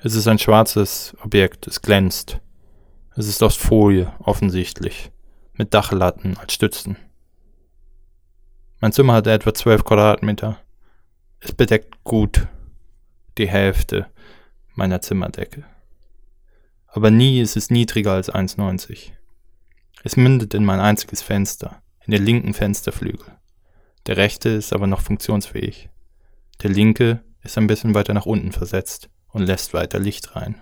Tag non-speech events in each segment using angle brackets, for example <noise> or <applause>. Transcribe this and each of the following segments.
Es ist ein schwarzes Objekt, es glänzt. Es ist aus Folie, offensichtlich, mit Dachlatten als Stützen. Mein Zimmer hat etwa 12 Quadratmeter. Es bedeckt gut die Hälfte meiner Zimmerdecke. Aber nie ist es niedriger als 1,90. Es mündet in mein einziges Fenster, in den linken Fensterflügel. Der rechte ist aber noch funktionsfähig. Der linke ist ein bisschen weiter nach unten versetzt und lässt weiter Licht rein.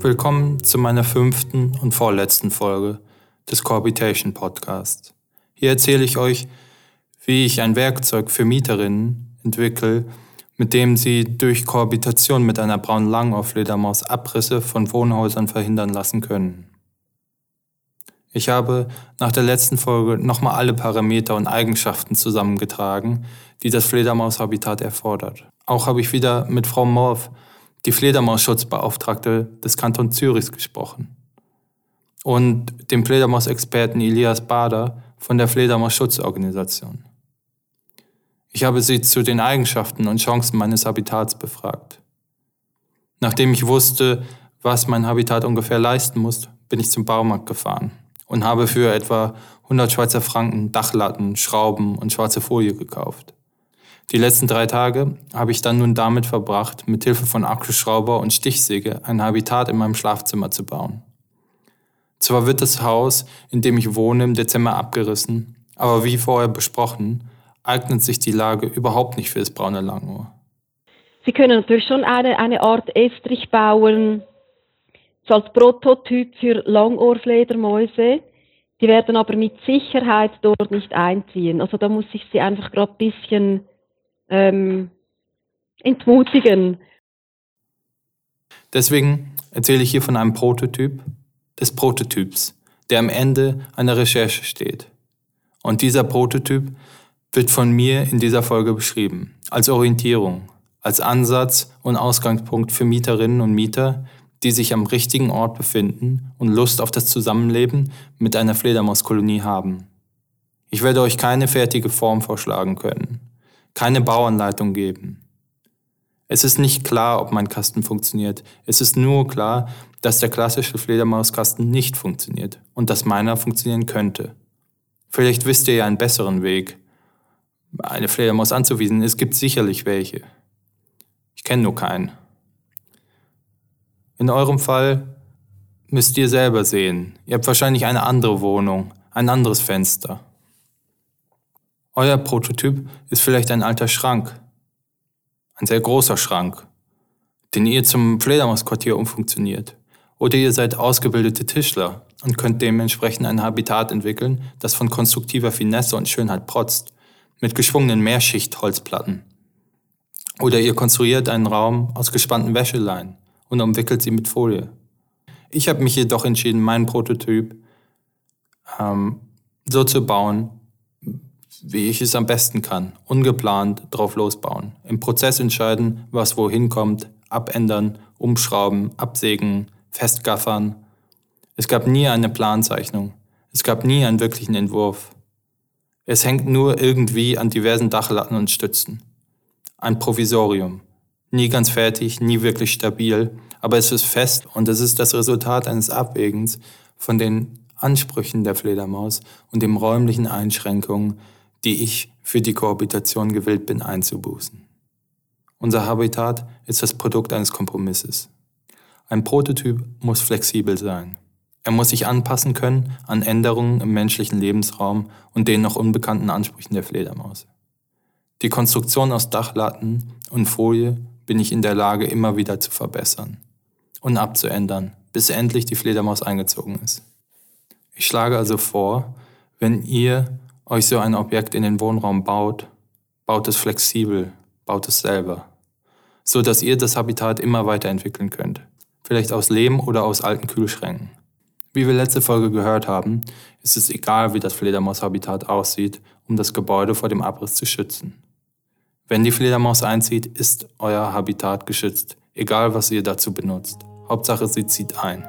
Willkommen zu meiner fünften und vorletzten Folge des Cohabitation Podcasts. Hier erzähle ich euch, wie ich ein Werkzeug für Mieterinnen entwickle, mit dem sie durch Kohabitation mit einer braunen Langohrfledermaus Abrisse von Wohnhäusern verhindern lassen können. Ich habe nach der letzten Folge nochmal alle Parameter und Eigenschaften zusammengetragen, die das Fledermaushabitat erfordert. Auch habe ich wieder mit Frau Morf die Fledermausschutzbeauftragte des Kantons Zürichs gesprochen. Und dem Fledermausexperten Elias Bader von der Fledermausschutzorganisation. Ich habe sie zu den Eigenschaften und Chancen meines Habitats befragt. Nachdem ich wusste, was mein Habitat ungefähr leisten muss, bin ich zum Baumarkt gefahren und habe für etwa 100 Schweizer Franken Dachlatten, Schrauben und schwarze Folie gekauft. Die letzten drei Tage habe ich dann nun damit verbracht, mit Hilfe von Akkuschrauber und Stichsäge ein Habitat in meinem Schlafzimmer zu bauen. Zwar wird das Haus, in dem ich wohne, im Dezember abgerissen, aber wie vorher besprochen, eignet sich die Lage überhaupt nicht für das braune Langohr. Sie können natürlich schon eine, eine Art Estrich bauen, so als Prototyp für Langohrfledermäuse. Die werden aber mit Sicherheit dort nicht einziehen. Also da muss ich sie einfach gerade ein bisschen ähm, entmutigen. Deswegen erzähle ich hier von einem Prototyp des Prototyps, der am Ende einer Recherche steht. Und dieser Prototyp wird von mir in dieser Folge beschrieben, als Orientierung, als Ansatz und Ausgangspunkt für Mieterinnen und Mieter, die sich am richtigen Ort befinden und Lust auf das Zusammenleben mit einer Fledermauskolonie haben. Ich werde euch keine fertige Form vorschlagen können keine Bauanleitung geben. Es ist nicht klar, ob mein Kasten funktioniert. Es ist nur klar, dass der klassische Fledermauskasten nicht funktioniert und dass meiner funktionieren könnte. Vielleicht wisst ihr ja einen besseren Weg, eine Fledermaus anzuwiesen. Es gibt sicherlich welche. Ich kenne nur keinen. In eurem Fall müsst ihr selber sehen. Ihr habt wahrscheinlich eine andere Wohnung, ein anderes Fenster. Euer Prototyp ist vielleicht ein alter Schrank. Ein sehr großer Schrank, den ihr zum Fledermausquartier umfunktioniert. Oder ihr seid ausgebildete Tischler und könnt dementsprechend ein Habitat entwickeln, das von konstruktiver Finesse und Schönheit protzt, mit geschwungenen Mehrschichtholzplatten. Oder ihr konstruiert einen Raum aus gespannten Wäscheleien und umwickelt sie mit Folie. Ich habe mich jedoch entschieden, meinen Prototyp ähm, so zu bauen, wie ich es am besten kann, ungeplant drauf losbauen. Im Prozess entscheiden, was wohin kommt, abändern, umschrauben, absägen, festgaffern. Es gab nie eine Planzeichnung. Es gab nie einen wirklichen Entwurf. Es hängt nur irgendwie an diversen Dachlatten und Stützen. Ein Provisorium. Nie ganz fertig, nie wirklich stabil, aber es ist fest und es ist das Resultat eines Abwägens von den Ansprüchen der Fledermaus und den räumlichen Einschränkungen, die ich für die Kohabitation gewillt bin einzubußen. Unser Habitat ist das Produkt eines Kompromisses. Ein Prototyp muss flexibel sein. Er muss sich anpassen können an Änderungen im menschlichen Lebensraum und den noch unbekannten Ansprüchen der Fledermaus. Die Konstruktion aus Dachlatten und Folie bin ich in der Lage, immer wieder zu verbessern und abzuändern, bis endlich die Fledermaus eingezogen ist. Ich schlage also vor, wenn ihr euch so ein Objekt in den Wohnraum baut, baut es flexibel, baut es selber, so dass ihr das Habitat immer weiterentwickeln könnt, vielleicht aus Lehm oder aus alten Kühlschränken. Wie wir letzte Folge gehört haben, ist es egal, wie das Fledermaushabitat aussieht, um das Gebäude vor dem Abriss zu schützen. Wenn die Fledermaus einzieht, ist euer Habitat geschützt, egal was ihr dazu benutzt. Hauptsache, sie zieht ein.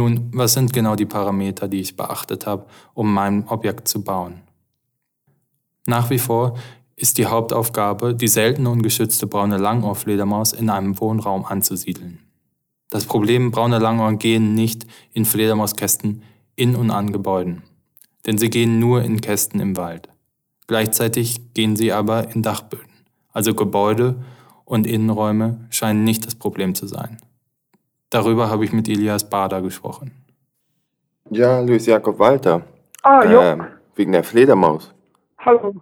Nun, was sind genau die Parameter, die ich beachtet habe, um mein Objekt zu bauen? Nach wie vor ist die Hauptaufgabe, die seltene und geschützte braune Langohrfledermaus in einem Wohnraum anzusiedeln. Das Problem, braune Langohren gehen nicht in Fledermauskästen in und an Gebäuden, denn sie gehen nur in Kästen im Wald. Gleichzeitig gehen sie aber in Dachböden, also Gebäude und Innenräume scheinen nicht das Problem zu sein. Darüber habe ich mit Elias Bader gesprochen. Ja, Luis Jakob Walter. Ah, ja. Ähm, wegen der Fledermaus. Hallo.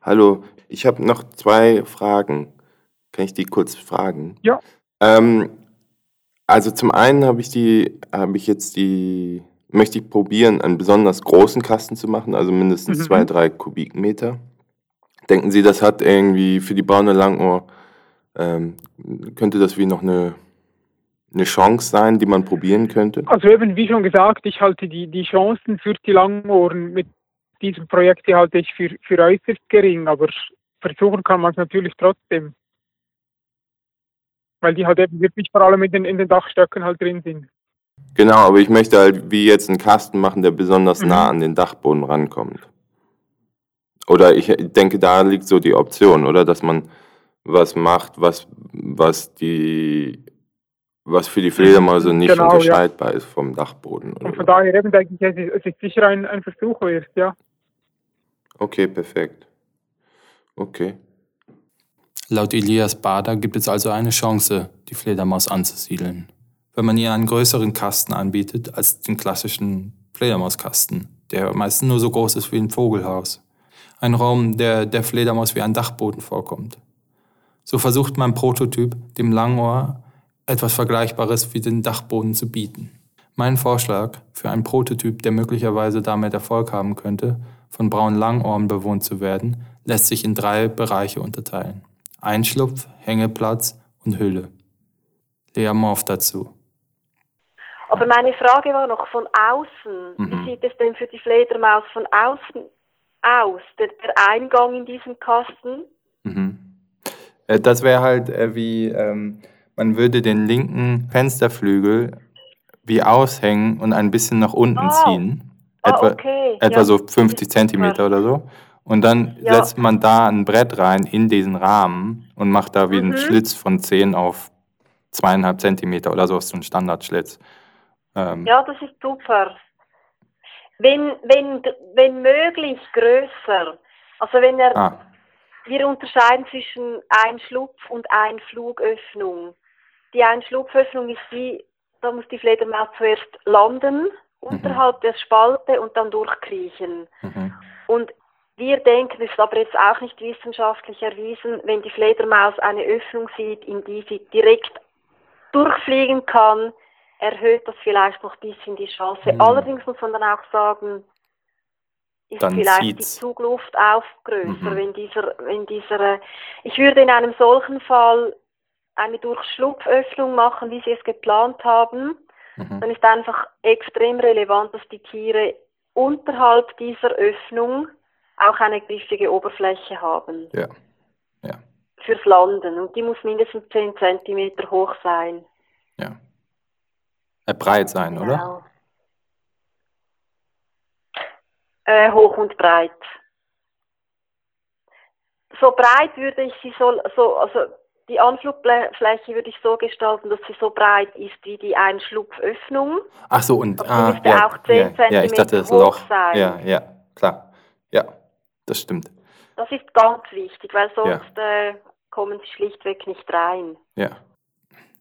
Hallo, ich habe noch zwei Fragen. Kann ich die kurz fragen? Ja. Ähm, also zum einen habe ich die, habe ich jetzt die, möchte ich probieren, einen besonders großen Kasten zu machen, also mindestens Mhm. zwei, drei Kubikmeter. Denken Sie, das hat irgendwie für die braune Langohr, ähm, könnte das wie noch eine, eine Chance sein, die man probieren könnte? Also eben, wie schon gesagt, ich halte die, die Chancen für die Langohren mit diesem Projekt, die halte ich für, für äußerst gering, aber versuchen kann man es natürlich trotzdem. Weil die halt eben wirklich vor allem in den, in den Dachstöcken halt drin sind. Genau, aber ich möchte halt wie jetzt einen Kasten machen, der besonders Mhm. nah an den Dachboden rankommt. Oder ich denke, da liegt so die Option, oder? Dass man was macht, was, was die, was für die Fledermäuse nicht Genau, ja. unterscheidbar ist vom Dachboden. Oder Und von daher eben denke ich, ist, es ist sicher ein, ein Versuch wert, ja. Okay, perfekt. Okay. Laut Elias Bader gibt es also eine Chance, die Fledermaus anzusiedeln, wenn man ihr einen größeren Kasten anbietet als den klassischen Fledermauskasten, der meistens nur so groß ist wie ein Vogelhaus. Ein Raum, der der Fledermaus wie ein Dachboden vorkommt. So versucht mein Prototyp, dem Langohr etwas Vergleichbares wie den Dachboden zu bieten. Mein Vorschlag für einen Prototyp, der möglicherweise damit Erfolg haben könnte, von braunen Langohren bewohnt zu werden, lässt sich in drei Bereiche unterteilen. Einschlupf, Hängeplatz und Hülle. Lea Morph dazu. Aber meine Frage war noch von außen. Mhm. Wie sieht es denn für die Fledermaus von außen aus? Der, der Eingang in diesen Kasten? Mhm. Äh, Das wäre halt äh, wie, ähm, man würde den linken Fensterflügel wie aushängen und ein bisschen nach unten Oh. ziehen. Ah, Etwa, okay. etwa Ja. so 50 Zentimeter oder so. Und dann Ja. setzt man da ein Brett rein in diesen Rahmen und macht da wie einen Mhm. Schlitz von 10 auf zweieinhalb Zentimeter oder so, so ein Standardschlitz. Ähm, Ja, das ist super. Wenn, wenn, wenn möglich größer. Also wenn er, ah, wir unterscheiden zwischen Einschlupf und Einflugöffnung. Die Einschlupföffnung ist die, da muss die Fledermaus zuerst landen, unterhalb der Spalte und dann durchkriechen. mhm. Und wir denken, das ist aber jetzt auch nicht wissenschaftlich erwiesen, wenn die Fledermaus eine Öffnung sieht, in die sie direkt durchfliegen kann, erhöht das vielleicht noch ein bisschen die Chance. Mhm. Allerdings muss man dann auch sagen, ist Dann vielleicht zieht's. die Zugluft auch größer, Mhm. wenn dieser, wenn dieser, äh, ich würde in einem solchen Fall eine Durchschlupföffnung machen, wie Sie es geplant haben. Mhm. Dann ist einfach extrem relevant, dass die Tiere unterhalb dieser Öffnung auch eine griffige Oberfläche haben Ja. Ja. fürs Landen. Und die muss mindestens 10 cm hoch sein. Ja. Äh, breit sein, oder? Genau. Äh, hoch und breit. So breit würde ich sie so, so, also die Anflugfläche würde ich so gestalten, dass sie so breit ist wie die Einschlupföffnung. Ach so, und ah, müsste ja, auch 10 ja, ja, ich dachte, das Loch. sein. Ja, ja, klar. Ja, das stimmt. Das ist ganz wichtig, weil sonst äh, kommen sie schlichtweg nicht rein. Ja.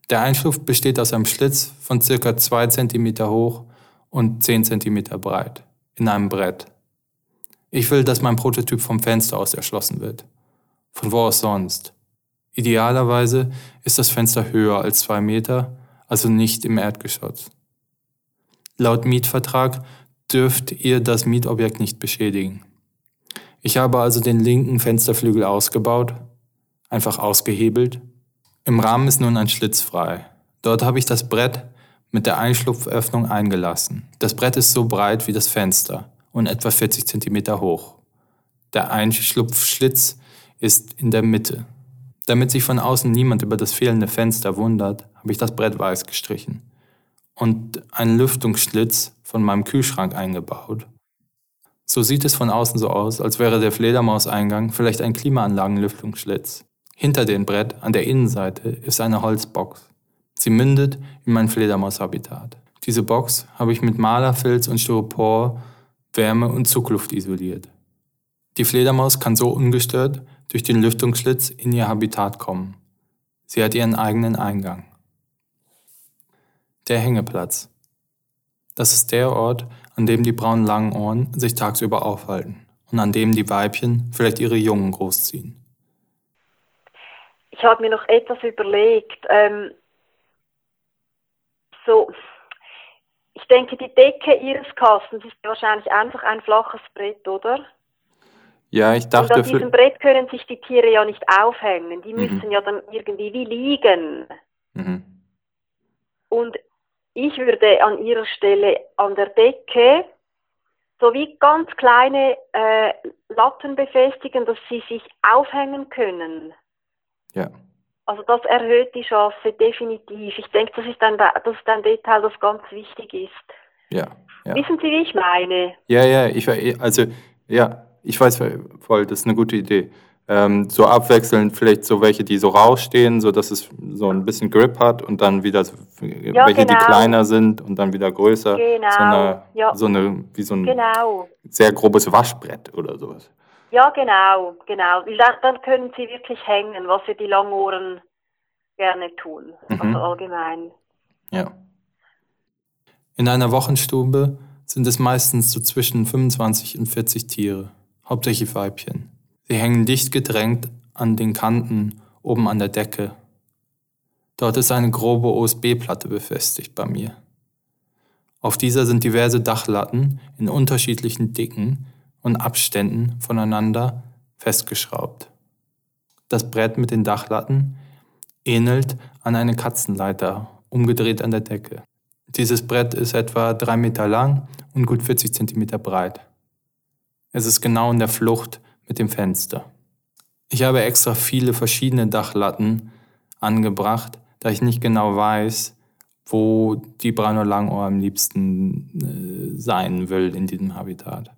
Der Einschlupf besteht aus einem Schlitz von circa 2 cm hoch und 10 cm breit in einem Brett. Ich will, dass mein Prototyp vom Fenster aus erschlossen wird. Von wo aus sonst? Idealerweise ist das Fenster höher als zwei Meter, also nicht im Erdgeschoss. Laut Mietvertrag dürft ihr das Mietobjekt nicht beschädigen. Ich habe also den linken Fensterflügel ausgebaut, einfach ausgehebelt. Im Rahmen ist nun ein Schlitz frei. Dort habe ich das Brett mit der Einschlupföffnung eingelassen. Das Brett ist so breit wie das Fenster und etwa 40 cm hoch. Der Einschlupfschlitz ist in der Mitte. Damit sich von außen niemand über das fehlende Fenster wundert, habe ich das Brett weiß gestrichen und einen Lüftungsschlitz von meinem Kühlschrank eingebaut. So sieht es von außen so aus, als wäre der Fledermauseingang vielleicht ein Klimaanlagenlüftungsschlitz. Hinter dem Brett an der Innenseite ist eine Holzbox. Sie mündet in mein Fledermaushabitat. Diese Box habe ich mit Malerfilz und Styropor Wärme- und Zugluft isoliert. Die Fledermaus kann so ungestört durch den Lüftungsschlitz in ihr Habitat kommen. Sie hat ihren eigenen Eingang. Der Hängeplatz. Das ist der Ort, an dem die braunen Langenohren sich tagsüber aufhalten und an dem die Weibchen vielleicht ihre Jungen großziehen. Ich habe mir noch etwas überlegt. Ähm, so, ich denke, die Decke Ihres Kastens ist wahrscheinlich einfach ein flaches Brett, oder? Ja, ich dachte. Und an diesem Brett können sich die Tiere ja nicht aufhängen. Die mhm. müssen ja dann irgendwie wie liegen. Mhm. Und ich würde an Ihrer Stelle an der Decke so wie ganz kleine äh, Latten befestigen, dass sie sich aufhängen können. Ja. Also das erhöht die Chance definitiv. Ich denke, das ist ein, das ist ein Detail, das ganz wichtig ist. Ja, ja. Wissen Sie, wie ich meine? Ja, ja, ich also ja, ich weiß voll, das ist eine gute Idee. Ähm, so abwechselnd vielleicht so welche, die so rausstehen, so dass es so ein bisschen Grip hat und dann wieder ja, welche, genau. die kleiner sind und dann wieder größer. Genau. So eine, ja. so eine wie so ein genau. sehr grobes Waschbrett oder sowas. Ja, genau, genau. Dann, dann können sie wirklich hängen, was sie die Langohren gerne tun. Mhm. Also allgemein. Ja. In einer Wochenstube sind es meistens so zwischen 25 und 40 Tiere, hauptsächlich Weibchen. Sie hängen dicht gedrängt an den Kanten oben an der Decke. Dort ist eine grobe OSB-Platte befestigt bei mir. Auf dieser sind diverse Dachlatten in unterschiedlichen Dicken und Abständen voneinander festgeschraubt. Das Brett mit den Dachlatten ähnelt an eine Katzenleiter, umgedreht an der Decke. Dieses Brett ist etwa drei Meter lang und gut 40 Zentimeter breit. Es ist genau in der Flucht mit dem Fenster. Ich habe extra viele verschiedene Dachlatten angebracht, da ich nicht genau weiß, wo die braune Langohr am liebsten äh, sein will in diesem Habitat.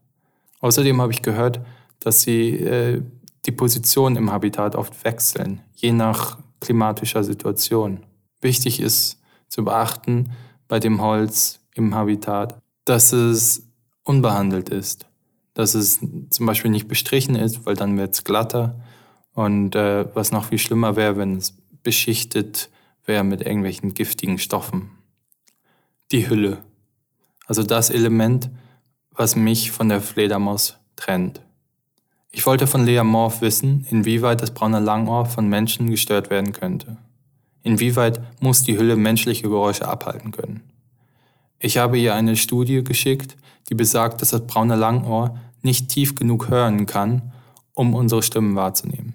Außerdem habe ich gehört, dass sie äh, die Position im Habitat oft wechseln, je nach klimatischer Situation. Wichtig ist zu beachten bei dem Holz im Habitat, dass es unbehandelt ist, dass es zum Beispiel nicht bestrichen ist, weil dann wird es glatter und äh, was noch viel schlimmer wäre, wenn es beschichtet wäre mit irgendwelchen giftigen Stoffen. Die Hülle, also das Element, was mich von der Fledermaus trennt. Ich wollte von Lea Morph wissen, inwieweit das braune Langohr von Menschen gestört werden könnte. Inwieweit muss die Hülle menschliche Geräusche abhalten können. Ich habe ihr eine Studie geschickt, die besagt, dass das braune Langohr nicht tief genug hören kann, um unsere Stimmen wahrzunehmen.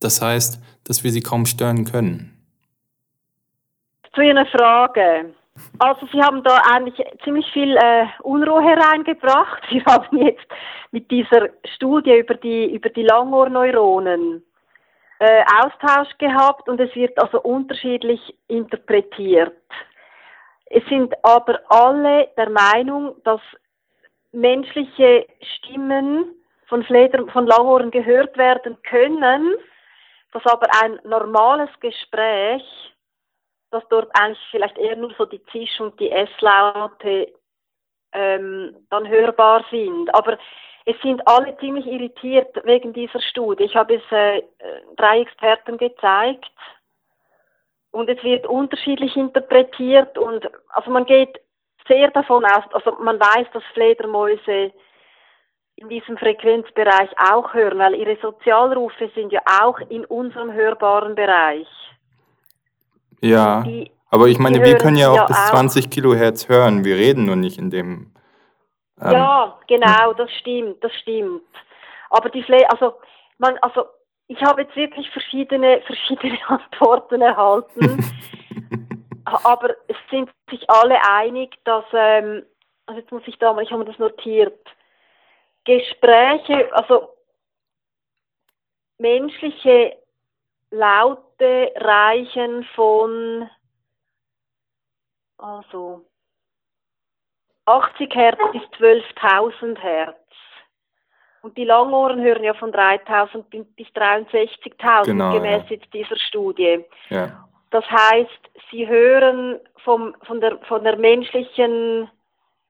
Das heißt, dass wir sie kaum stören können. Zu Ihrer Frage. Also Sie haben da eigentlich ziemlich viel äh, Unruhe hereingebracht. <laughs> Wir haben jetzt mit dieser Studie über die, über die Langohrneuronen äh, Austausch gehabt und es wird also unterschiedlich interpretiert. Es sind aber alle der Meinung, dass menschliche Stimmen von, Fleder, von Langohren gehört werden können, dass aber ein normales Gespräch dass dort eigentlich vielleicht eher nur so die Zisch- und die S-Laute ähm, dann hörbar sind. Aber es sind alle ziemlich irritiert wegen dieser Studie. Ich habe es äh, drei Experten gezeigt und es wird unterschiedlich interpretiert und also man geht sehr davon aus, also man weiß, dass Fledermäuse in diesem Frequenzbereich auch hören, weil ihre Sozialrufe sind ja auch in unserem hörbaren Bereich. Ja, Die, aber ich meine, wir können ja auch bis auch. 20 Kilohertz hören. Wir reden nur nicht in dem. ähm, ja, genau, das stimmt, das stimmt. Aber die Fle also man, also ich habe jetzt wirklich verschiedene, <laughs> verschiedene Antworten erhalten. <laughs> Aber es sind sich alle einig, dass, ähm, also jetzt muss ich da mal, ich habe mir das notiert, Gespräche, also menschliche Laute reichen von, also 80 Hertz bis 12.000 Hertz. Und die Langohren hören ja von 3.000 bis 63.000 Genau, gemäß ja. jetzt dieser Studie. ja. Das heißt, sie hören vom, von, der, von der menschlichen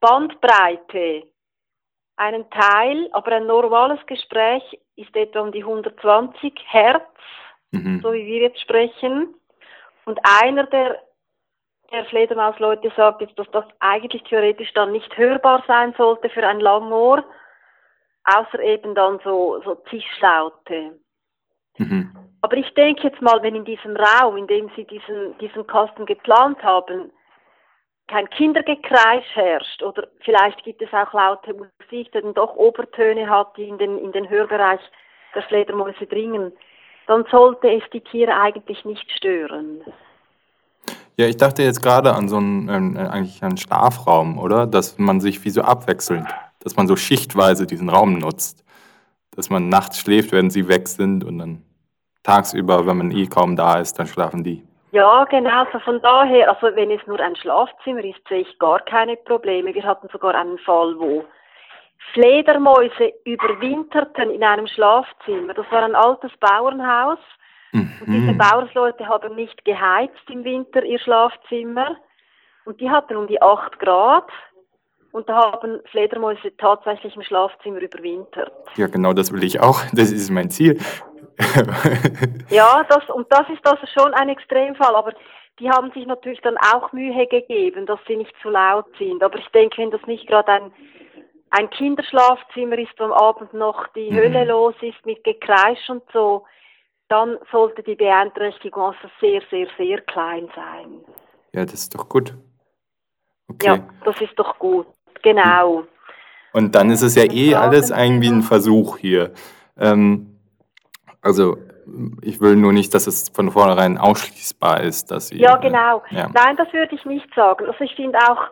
Bandbreite einen Teil, aber ein normales Gespräch ist etwa um die 120 Hertz, Mhm. so wie wir jetzt sprechen. Und einer der, der Fledermausleute sagt jetzt, dass das eigentlich theoretisch dann nicht hörbar sein sollte für ein Langohr, außer eben dann so, so Zischlaute. Mhm. Aber ich denke jetzt mal, wenn in diesem Raum, in dem Sie diesen, diesen Kasten geplant haben, kein Kindergekreisch herrscht oder vielleicht gibt es auch laute Musik, die dann doch Obertöne hat, die in den, in den Hörbereich der Fledermäuse dringen, dann sollte es die Tiere eigentlich nicht stören. Ja, ich dachte jetzt gerade an so einen, ähm, äh, eigentlich einen Schlafraum, oder? Dass man sich wie so abwechselt, dass man so schichtweise diesen Raum nutzt. Dass man nachts schläft, wenn sie weg sind und dann tagsüber, wenn man eh kaum da ist, dann schlafen die. Ja, genau. Also von daher, also wenn es nur ein Schlafzimmer ist, sehe ich gar keine Probleme. Wir hatten sogar einen Fall, wo Fledermäuse überwinterten in einem Schlafzimmer. Das war ein altes Bauernhaus. Und diese Mhm. Bauersleute haben nicht geheizt im Winter ihr Schlafzimmer. Und die hatten um die 8 Grad. Und da haben Fledermäuse tatsächlich im Schlafzimmer überwintert. Ja, genau das will ich auch. Das ist mein Ziel. <laughs> Ja, das, und das ist also schon ein Extremfall, aber die haben sich natürlich dann auch Mühe gegeben, dass sie nicht zu laut sind. Aber ich denke, wenn das nicht gerade ein, ein Kinderschlafzimmer ist, wo am Abend noch die Mhm. Hölle los ist mit Gekreisch und so, dann sollte die Beeinträchtigung also sehr, sehr, sehr klein sein. Ja, das ist doch gut. Okay. Ja, das ist doch gut. Genau. Und dann ist es ja eh alles irgendwie ein? Versuch hier. Ähm, also, ich will nur nicht, dass es von vornherein ausschließbar ist, dass sie. Ja, äh, genau. Ja. Nein, das würde ich nicht sagen. Also ich finde auch,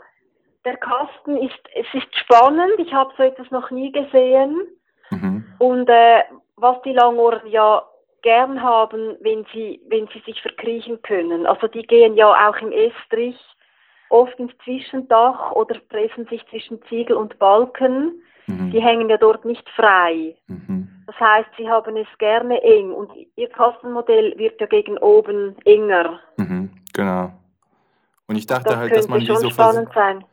der Kasten ist, es ist spannend. Ich habe so etwas noch nie gesehen. Mhm. Und äh, was die Langohren ja gern haben, wenn sie, wenn sie sich verkriechen können. Also die gehen ja auch im Estrich oft ins Zwischendach oder pressen sich zwischen Ziegel und Balken. Mhm. Die hängen ja dort nicht frei. Mhm. Das heißt, sie haben es gerne eng und ihr Kastenmodell wird ja gegen oben enger. Mhm. Genau. Und ich dachte Das halt, dass man, wie schon so spannend sein.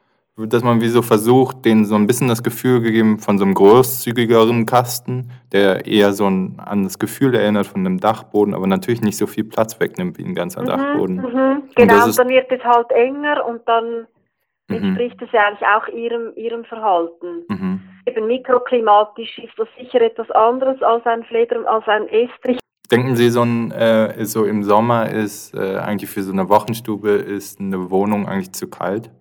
Dass man wie so versucht, denen so ein bisschen das Gefühl gegeben von so einem großzügigeren Kasten, der eher so ein, an das Gefühl erinnert von einem Dachboden, aber natürlich nicht so viel Platz wegnimmt wie ein ganzer Dachboden. Mhm, mhm. Und Genau, und, dann wird es halt enger und dann Mhm. entspricht es ja eigentlich auch ihrem, ihrem Verhalten. Mhm. Eben mikroklimatisch ist das sicher etwas anderes als ein Fleder, als ein Estrich. Denken Sie, so, ein, äh, so im Sommer ist äh, eigentlich für so eine Wochenstube ist eine Wohnung eigentlich zu kalt?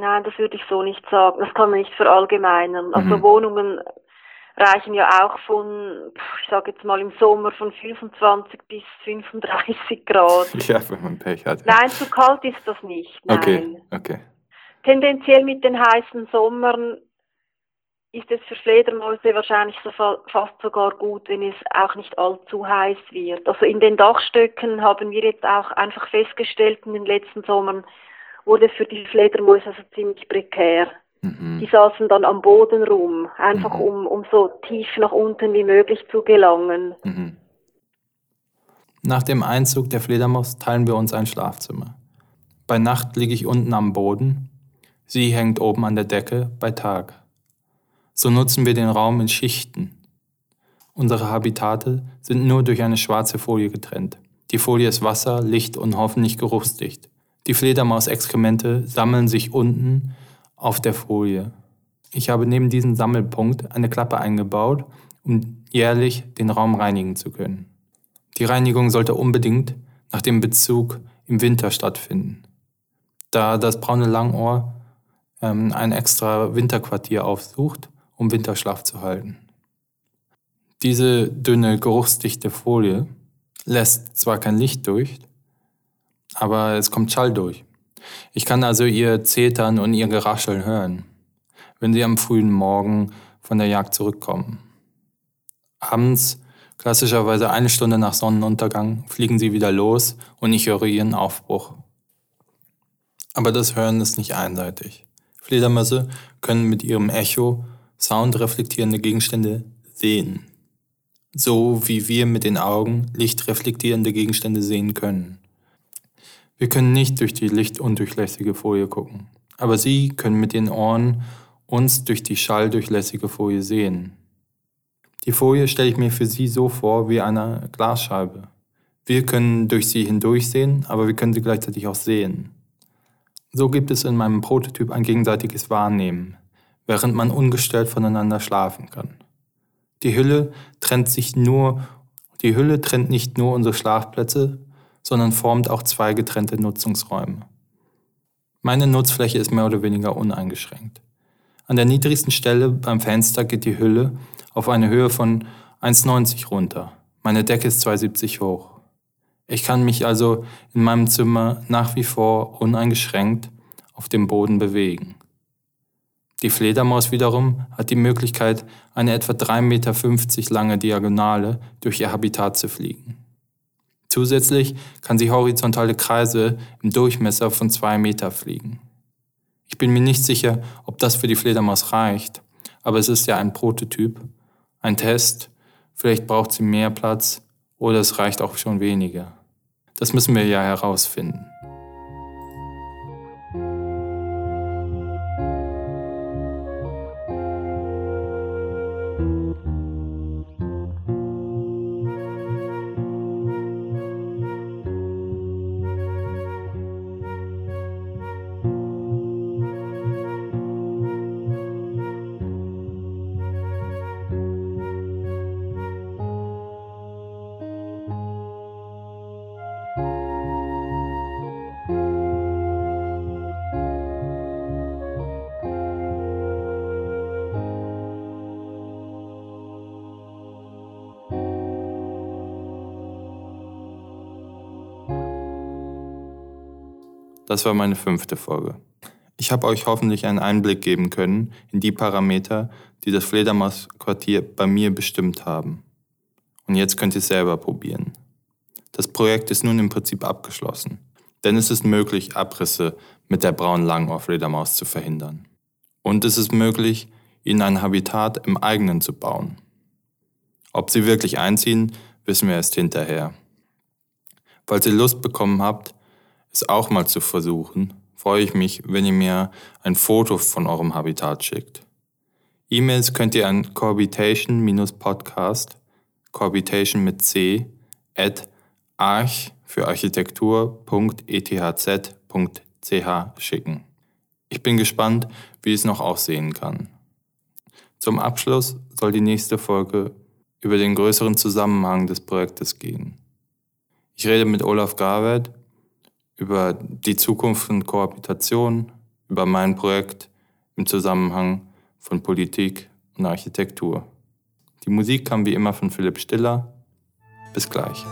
Nein, das würde ich so nicht sagen. Das kann man nicht verallgemeinern. Also Mhm. Wohnungen reichen ja auch von, ich sage jetzt mal im Sommer von 25 bis 35 Grad. <laughs> Ja, wenn man Pech hat. Nein, zu kalt ist das nicht. Nein. Okay, okay. Tendenziell mit den heißen Sommern ist es für Fledermäuse wahrscheinlich so fa fast sogar gut, wenn es auch nicht allzu heiß wird. Also in den Dachstöcken haben wir jetzt auch einfach festgestellt, in den letzten Sommern wurde für die Fledermäuse also ziemlich prekär. Die Mhm. saßen dann am Boden rum, einfach Mhm. um, um so tief nach unten wie möglich zu gelangen. Mhm. Nach dem Einzug der Fledermaus teilen wir uns ein Schlafzimmer. Bei Nacht liege ich unten am Boden, sie hängt oben an der Decke bei Tag. So nutzen wir den Raum in Schichten. Unsere Habitate sind nur durch eine schwarze Folie getrennt. Die Folie ist wasser-, licht- und hoffentlich geruchsdicht. Die Fledermaus-Exkremente sammeln sich unten auf der Folie. Ich habe neben diesem Sammelpunkt eine Klappe eingebaut, um jährlich den Raum reinigen zu können. Die Reinigung sollte unbedingt nach dem Bezug im Winter stattfinden, da das braune Langohr ähm, ein extra Winterquartier aufsucht, um Winterschlaf zu halten. Diese dünne, geruchsdichte Folie lässt zwar kein Licht durch, aber es kommt Schall durch. Ich kann also ihr Zetern und ihr Gerascheln hören, wenn sie am frühen Morgen von der Jagd zurückkommen. Abends, klassischerweise eine Stunde nach Sonnenuntergang, fliegen sie wieder los und ich höre ihren Aufbruch. Aber das Hören ist nicht einseitig. Fledermäuse können mit ihrem Echo soundreflektierende Gegenstände sehen. So wie wir mit den Augen lichtreflektierende Gegenstände sehen können. Wir können nicht durch die lichtundurchlässige Folie gucken, aber sie können mit den Ohren uns durch die schalldurchlässige Folie sehen. Die Folie stelle ich mir für sie so vor wie eine Glasscheibe. Wir können durch sie hindurchsehen, aber wir können sie gleichzeitig auch sehen. So gibt es in meinem Prototyp ein gegenseitiges Wahrnehmen, während man ungestört voneinander schlafen kann. Die Hülle trennt sich nur, die Hülle trennt nicht nur unsere Schlafplätze, sondern formt auch zwei getrennte Nutzungsräume. Meine Nutzfläche ist mehr oder weniger uneingeschränkt. An der niedrigsten Stelle beim Fenster geht die Hülle auf eine Höhe von 1,90 runter. Meine Decke ist 2,70 hoch. Ich kann mich also in meinem Zimmer nach wie vor uneingeschränkt auf dem Boden bewegen. Die Fledermaus wiederum hat die Möglichkeit, eine etwa 3,50 Meter lange Diagonale durch ihr Habitat zu fliegen. Zusätzlich kann sie horizontale Kreise im Durchmesser von 2 Meter fliegen. Ich bin mir nicht sicher, ob das für die Fledermaus reicht, aber es ist ja ein Prototyp, ein Test, vielleicht braucht sie mehr Platz oder es reicht auch schon weniger. Das müssen wir ja herausfinden. Das war meine fünfte Folge. Ich habe euch hoffentlich einen Einblick geben können in die Parameter, die das Fledermausquartier bei mir bestimmt haben. Und jetzt könnt ihr es selber probieren. Das Projekt ist nun im Prinzip abgeschlossen, denn es ist möglich, Abrisse mit der braunen Langohrfledermaus zu verhindern. Und es ist möglich, ihnen ein Habitat im eigenen zu bauen. Ob sie wirklich einziehen, wissen wir erst hinterher. Falls ihr Lust bekommen habt, es auch mal zu versuchen, freue ich mich, wenn ihr mir ein Foto von eurem Habitat schickt. E-Mails könnt ihr an cohabitation-podcast, cohabitation mit c, at arch für Architektur.ethz.ch schicken. Ich bin gespannt, wie es noch aussehen kann. Zum Abschluss soll die nächste Folge über den größeren Zusammenhang des Projektes gehen. Ich rede mit Olaf Gravert über die Zukunft von Kohabitation, über mein Projekt im Zusammenhang von Politik und Architektur. Die Musik kam wie immer von Philipp Stiller. Bis gleich.